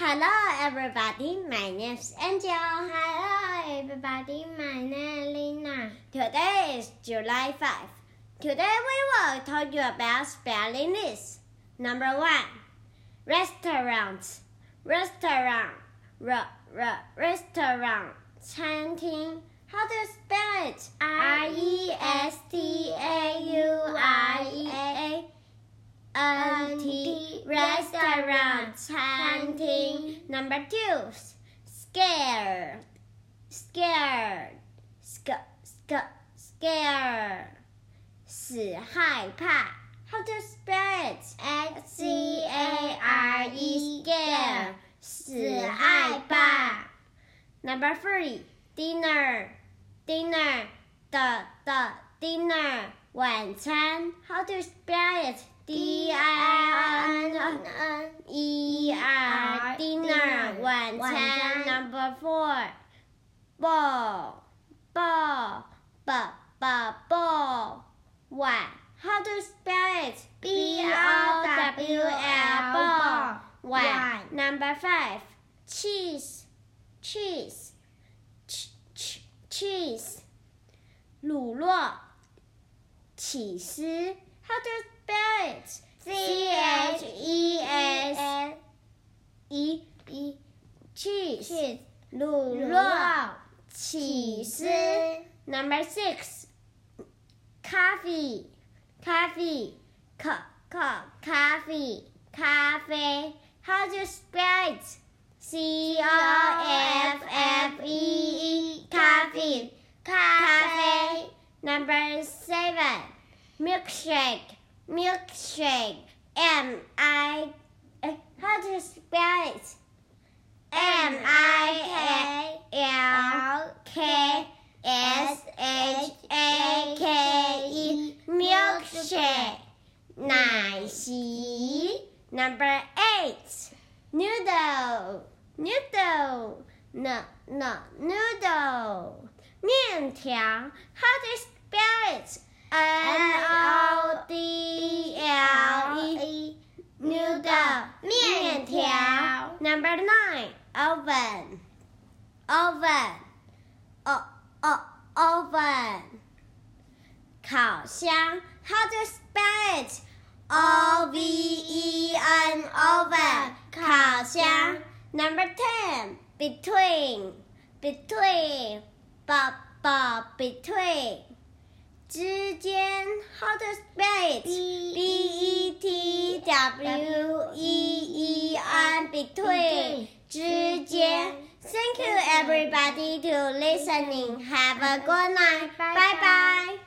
Hello, everybody. My name is Angel. Hello, everybody. My name is Lina. Today is July 5. Today we will talk you about spelling this. Number one, restaurant. Restaurant. R, r, restaurant. 餐厅. How you spell it? R E S T A U R E A N T restaurant 餐厅 Number two scared scared sc sc scared 死害怕 How to spell it? S C A R E scared 死害怕 Number three dinner dinner 的的 dinner 晚餐 How to spell it? D I N N E four ball ball b b ball 碗 how to spell it B O W L ball 碗 number five cheese cheese cheese 乳酪起司 how to spell it? C H E S E E cheese 乳酪起司 Number six coffee coffee c c coffee 咖啡 How do you spell it? C O F F E E coffee 咖啡 Number seven milkshake milkshake. M I. Milkshake. 奶昔 Number eight. Noodle. Noodle. No, no, noodle. 面条. How do you spell it? N O D L E noodle 面条 Number nine oven oven o o oven 烤箱 How to spell it? O V E N oven 烤箱 Number ten between between b b between 之间，How to spell it? B E T W E E N between 之间。Thank you everybody to listening. Have a good night. Bye bye.